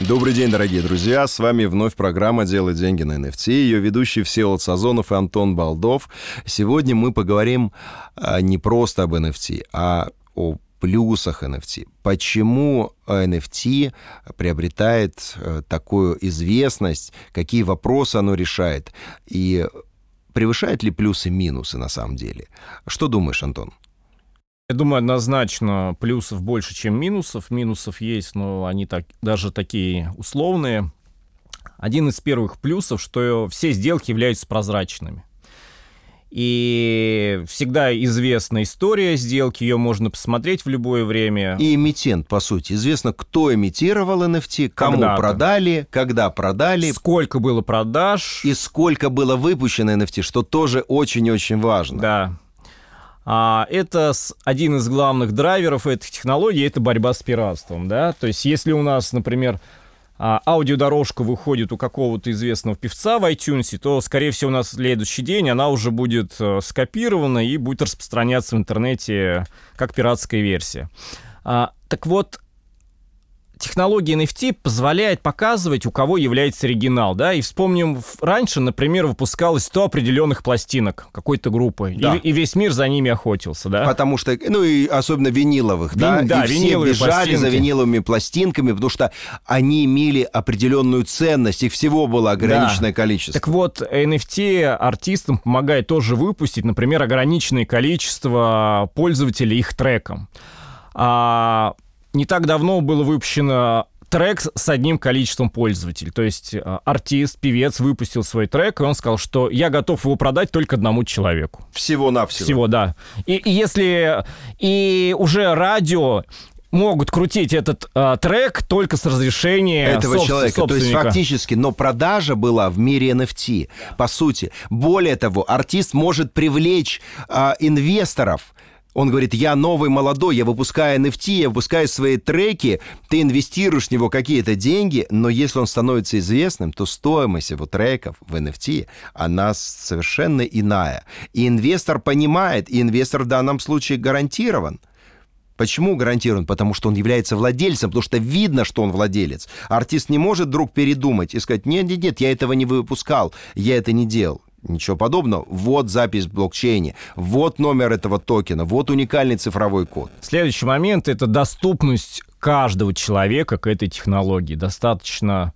Добрый день, дорогие друзья. С вами вновь программа «Делай деньги на NFT». Ее ведущий Всеволод Сазонов и Антон Балдов. Сегодня мы поговорим а, не просто об NFT, а о плюсах NFT. Почему NFT приобретает э, такую известность, какие вопросы оно решает, и превышает ли плюсы минусы на самом деле? Что думаешь, Антон? Я думаю, однозначно плюсов больше, чем минусов. Минусов есть, но они так, даже такие условные. Один из первых плюсов, что все сделки являются прозрачными. И всегда известна история сделки, ее можно посмотреть в любое время. И эмитент, по сути. Известно, кто эмитировал NFT, кому Когда-то. продали, когда продали. Сколько было продаж. И сколько было выпущено NFT, что тоже очень-очень важно. Да. А, это один из главных драйверов этой технологии, это борьба с пиратством, да, то есть если у нас, например, а, аудиодорожка выходит у какого-то известного певца в iTunes, то, скорее всего, на следующий день она уже будет э, скопирована и будет распространяться в интернете как пиратская версия. А, так вот, технология NFT позволяет показывать, у кого является оригинал, да, и вспомним, раньше, например, выпускалось 100 определенных пластинок какой-то группы, да. и, и весь мир за ними охотился, да. Потому что, ну и особенно виниловых, Вин, да, да, и все бежали пластинки. за виниловыми пластинками, потому что они имели определенную ценность, их всего было ограниченное да. количество. Так вот, NFT артистам помогает тоже выпустить, например, ограниченное количество пользователей их треком. А, не так давно было выпущено трек с одним количеством пользователей. То есть э, артист, певец выпустил свой трек, и он сказал, что я готов его продать только одному человеку. Всего-навсего. Всего, да. И, и если... И уже радио могут крутить этот э, трек только с разрешения этого человека. То есть фактически, но продажа была в мире NFT, по сути. Более того, артист может привлечь э, инвесторов он говорит, я новый, молодой, я выпускаю NFT, я выпускаю свои треки, ты инвестируешь в него какие-то деньги, но если он становится известным, то стоимость его треков в NFT, она совершенно иная. И инвестор понимает, и инвестор в данном случае гарантирован. Почему гарантирован? Потому что он является владельцем, потому что видно, что он владелец. Артист не может вдруг передумать и сказать, нет-нет-нет, я этого не выпускал, я это не делал. Ничего подобного. Вот запись в блокчейне, вот номер этого токена, вот уникальный цифровой код. Следующий момент — это доступность каждого человека к этой технологии. Достаточно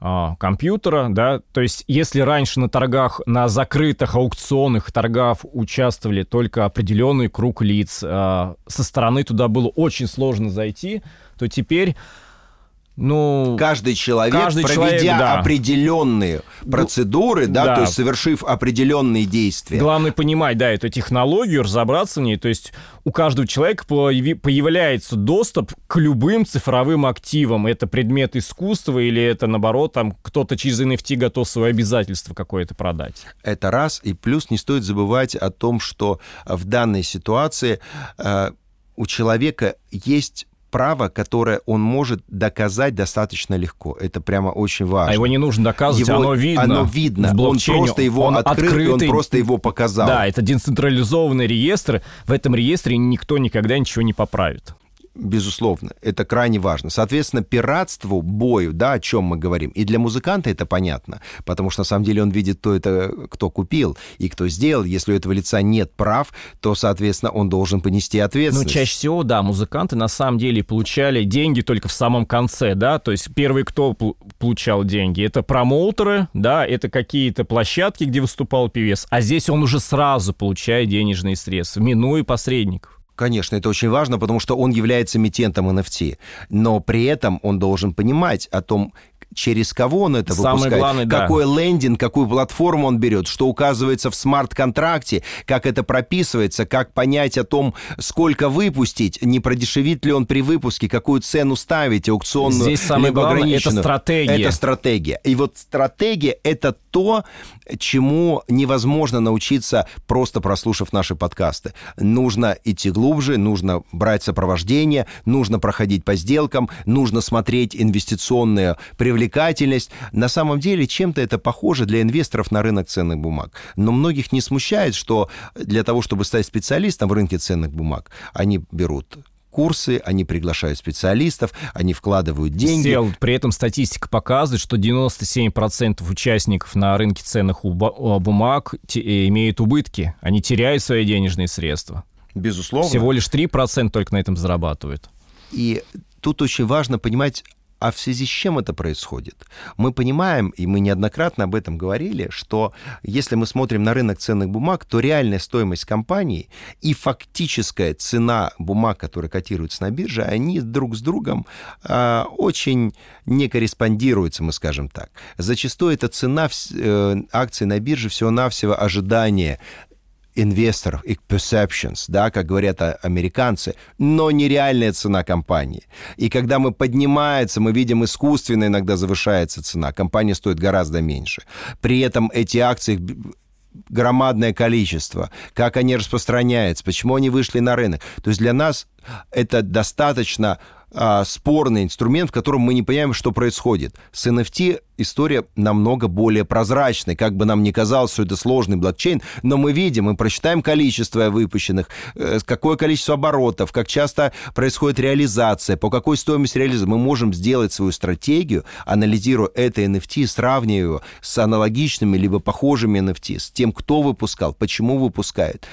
а, компьютера, да, то есть если раньше на торгах, на закрытых аукционных торгах участвовали только определенный круг лиц, а, со стороны туда было очень сложно зайти, то теперь ну, каждый человек, каждый проведя человек, да. определенные процедуры, да, да, то есть совершив определенные действия. Главное понимать, да, эту технологию, разобраться в ней. То есть у каждого человека появляется доступ к любым цифровым активам. Это предмет искусства или это, наоборот, там кто-то через NFT готов свои обязательства какое-то продать. Это раз. И плюс не стоит забывать о том, что в данной ситуации э, у человека есть право, которое он может доказать достаточно легко. Это прямо очень важно. А его не нужно доказывать, его, оно видно. Оно видно. Он просто его он открыл, открытый, он просто его показал. Да, это децентрализованный реестр. В этом реестре никто никогда ничего не поправит безусловно, это крайне важно. Соответственно, пиратству, бою, да, о чем мы говорим, и для музыканта это понятно, потому что на самом деле он видит, кто это, кто купил и кто сделал. Если у этого лица нет прав, то, соответственно, он должен понести ответственность. Ну, чаще всего, да, музыканты на самом деле получали деньги только в самом конце, да, то есть первый, кто получал деньги, это промоутеры, да, это какие-то площадки, где выступал певец, а здесь он уже сразу получает денежные средства, минуя посредников. Конечно, это очень важно, потому что он является эмитентом NFT. Но при этом он должен понимать о том, через кого он это Самое выпускает, главное, какой да. лендинг, какую платформу он берет, что указывается в смарт-контракте, как это прописывается, как понять о том, сколько выпустить, не продешевит ли он при выпуске, какую цену ставить, аукционную, Здесь самое либо главное, это стратегия. Это стратегия. И вот стратегия — это то, чему невозможно научиться, просто прослушав наши подкасты. Нужно идти глубже, нужно брать сопровождение, нужно проходить по сделкам, нужно смотреть привлечения привлекательность. На самом деле чем-то это похоже для инвесторов на рынок ценных бумаг. Но многих не смущает, что для того, чтобы стать специалистом в рынке ценных бумаг, они берут курсы, они приглашают специалистов, они вкладывают деньги. Сел, при этом статистика показывает, что 97% участников на рынке ценных бумаг имеют убытки. Они теряют свои денежные средства. Безусловно. Всего лишь 3% только на этом зарабатывают. И тут очень важно понимать а в связи с чем это происходит? Мы понимаем, и мы неоднократно об этом говорили, что если мы смотрим на рынок ценных бумаг, то реальная стоимость компании и фактическая цена бумаг, которые котируются на бирже, они друг с другом э, очень не корреспондируются, мы скажем так. Зачастую эта цена э, акций на бирже всего-навсего ожидание инвесторов, их perceptions, да, как говорят американцы, но нереальная цена компании. И когда мы поднимается, мы видим искусственно иногда завышается цена, компания стоит гораздо меньше. При этом эти акции громадное количество, как они распространяются, почему они вышли на рынок. То есть для нас это достаточно а, спорный инструмент, в котором мы не понимаем, что происходит. С NFT история намного более прозрачная. Как бы нам ни казалось, что это сложный блокчейн, но мы видим, мы прочитаем количество выпущенных, э, какое количество оборотов, как часто происходит реализация, по какой стоимости реализации. Мы можем сделать свою стратегию, анализируя это NFT, сравнивая его с аналогичными либо похожими NFT, с тем, кто выпускал, почему выпускает.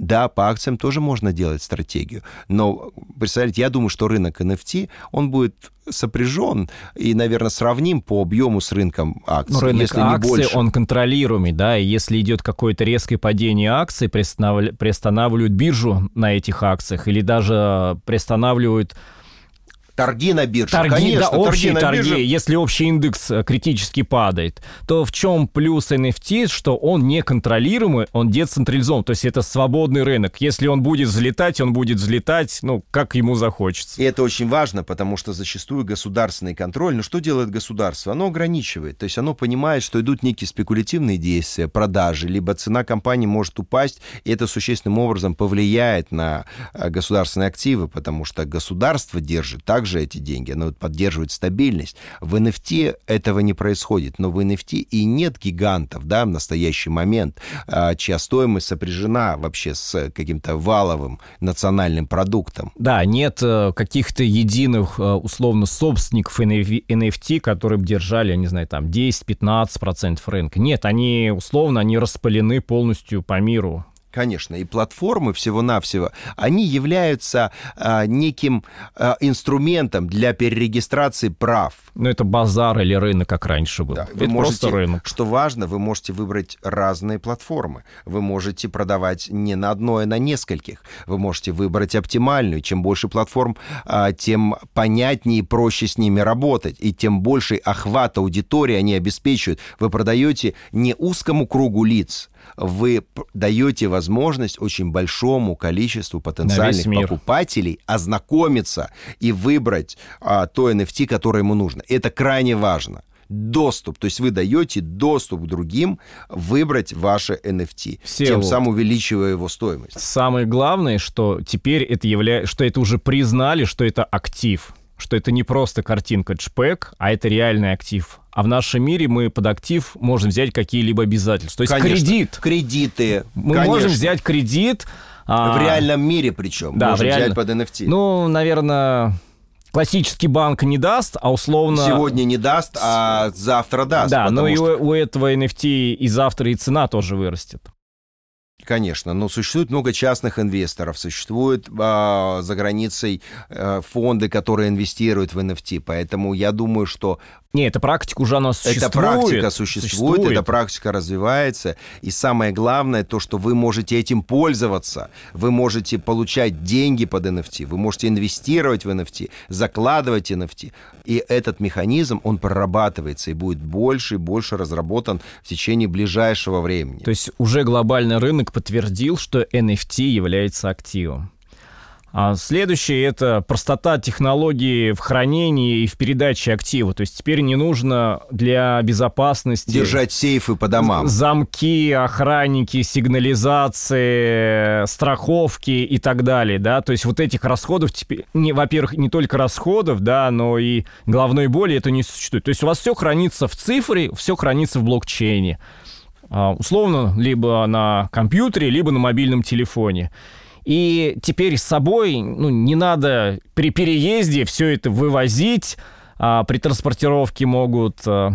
Да, по акциям тоже можно делать стратегию, но, представляете, я думаю, что рынок NFT, он будет сопряжен и, наверное, сравним по объему с рынком акций. Но рынок если акций, больше. он контролируемый, да, и если идет какое-то резкое падение акций, приостанавливают биржу на этих акциях или даже приостанавливают Торги на бирже, торги, конечно. Да, общие торги, торги, если общий индекс э, критически падает, то в чем плюс NFT, что он неконтролируемый, он децентрализован, то есть это свободный рынок. Если он будет взлетать, он будет взлетать, ну, как ему захочется. И это очень важно, потому что зачастую государственный контроль, ну, что делает государство? Оно ограничивает, то есть оно понимает, что идут некие спекулятивные действия, продажи, либо цена компании может упасть, и это существенным образом повлияет на э, государственные активы, потому что государство держит также также эти деньги, оно поддерживает стабильность. В NFT этого не происходит, но в NFT и нет гигантов, да, в настоящий момент, а, чья стоимость сопряжена вообще с каким-то валовым национальным продуктом. Да, нет э, каких-то единых, э, условно, собственников NFT, которые бы держали, не знаю, там 10-15% рынка. Нет, они, условно, они распылены полностью по миру. Конечно, и платформы всего-навсего, они являются а, неким а, инструментом для перерегистрации прав. Ну, это базар или рынок, как раньше был. Да, это можете, просто рынок. Что важно, вы можете выбрать разные платформы. Вы можете продавать не на одной, а на нескольких. Вы можете выбрать оптимальную. Чем больше платформ, а, тем понятнее и проще с ними работать. И тем больше охват аудитории они обеспечивают. Вы продаете не узкому кругу лиц, вы даете возможность очень большому количеству потенциальных покупателей ознакомиться и выбрать а, то NFT, которое ему нужно. Это крайне важно доступ, то есть вы даете доступ к другим выбрать ваше NFT, Все тем самым увеличивая его стоимость. Самое главное, что теперь это является, что это уже признали, что это актив, что это не просто картинка JPEG, а это реальный актив. А в нашем мире мы под актив можем взять какие-либо обязательства. То есть конечно. кредит. Кредиты. Мы конечно. можем взять кредит. А, в реальном мире причем. Да, можем реально... взять под NFT. Ну, наверное, классический банк не даст, а условно... Сегодня не даст, а завтра даст. Да, но что... и у, у этого NFT и завтра и цена тоже вырастет. Конечно, но существует много частных инвесторов, существуют э, за границей э, фонды, которые инвестируют в NFT, поэтому я думаю, что не, эта практика уже у нас существует. Эта практика существует, существует, эта практика развивается. И самое главное, то, что вы можете этим пользоваться. Вы можете получать деньги под NFT, вы можете инвестировать в NFT, закладывать NFT. И этот механизм, он прорабатывается и будет больше и больше разработан в течение ближайшего времени. То есть уже глобальный рынок подтвердил, что NFT является активом. А следующее — это простота технологии в хранении и в передаче актива. То есть теперь не нужно для безопасности... Держать сейфы по домам. Замки, охранники, сигнализации, страховки и так далее, да. То есть вот этих расходов теперь, не, во-первых, не только расходов, да, но и головной боли это не существует. То есть у вас все хранится в цифре, все хранится в блокчейне. А, условно, либо на компьютере, либо на мобильном телефоне. И теперь с собой ну, не надо при переезде все это вывозить, а, при транспортировке могут а,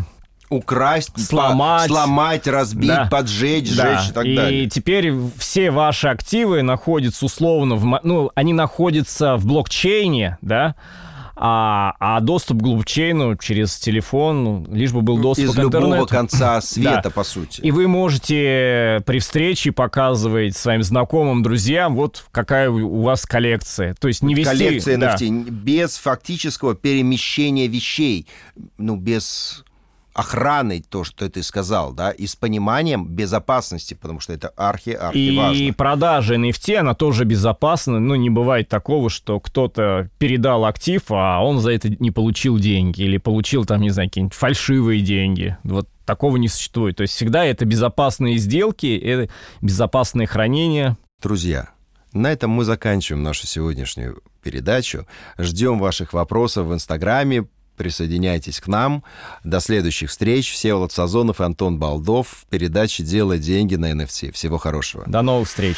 украсть, сломать, сломать разбить, да. поджечь, да. сжечь и так и далее. И теперь все ваши активы находятся условно в, ну, они находятся в блокчейне, да, а, а доступ к блокчейну через телефон, ну, лишь бы был доступ Из к интернету. любого конца света, да. по сути. И вы можете при встрече показывать своим знакомым, друзьям, вот какая у вас коллекция. То есть не вести... Коллекция NFT да. без фактического перемещения вещей, ну, без охраной, то, что ты сказал, да, и с пониманием безопасности, потому что это архи-архи и важно. И продажа NFT, она тоже безопасна, но не бывает такого, что кто-то передал актив, а он за это не получил деньги, или получил там, не знаю, какие-нибудь фальшивые деньги. Вот такого не существует. То есть всегда это безопасные сделки, это безопасное хранение. Друзья, на этом мы заканчиваем нашу сегодняшнюю передачу. Ждем ваших вопросов в Инстаграме. Присоединяйтесь к нам. До следующих встреч. Всеволод Сазонов и Антон Балдов в передаче «Делай деньги на NFT». Всего хорошего. До новых встреч.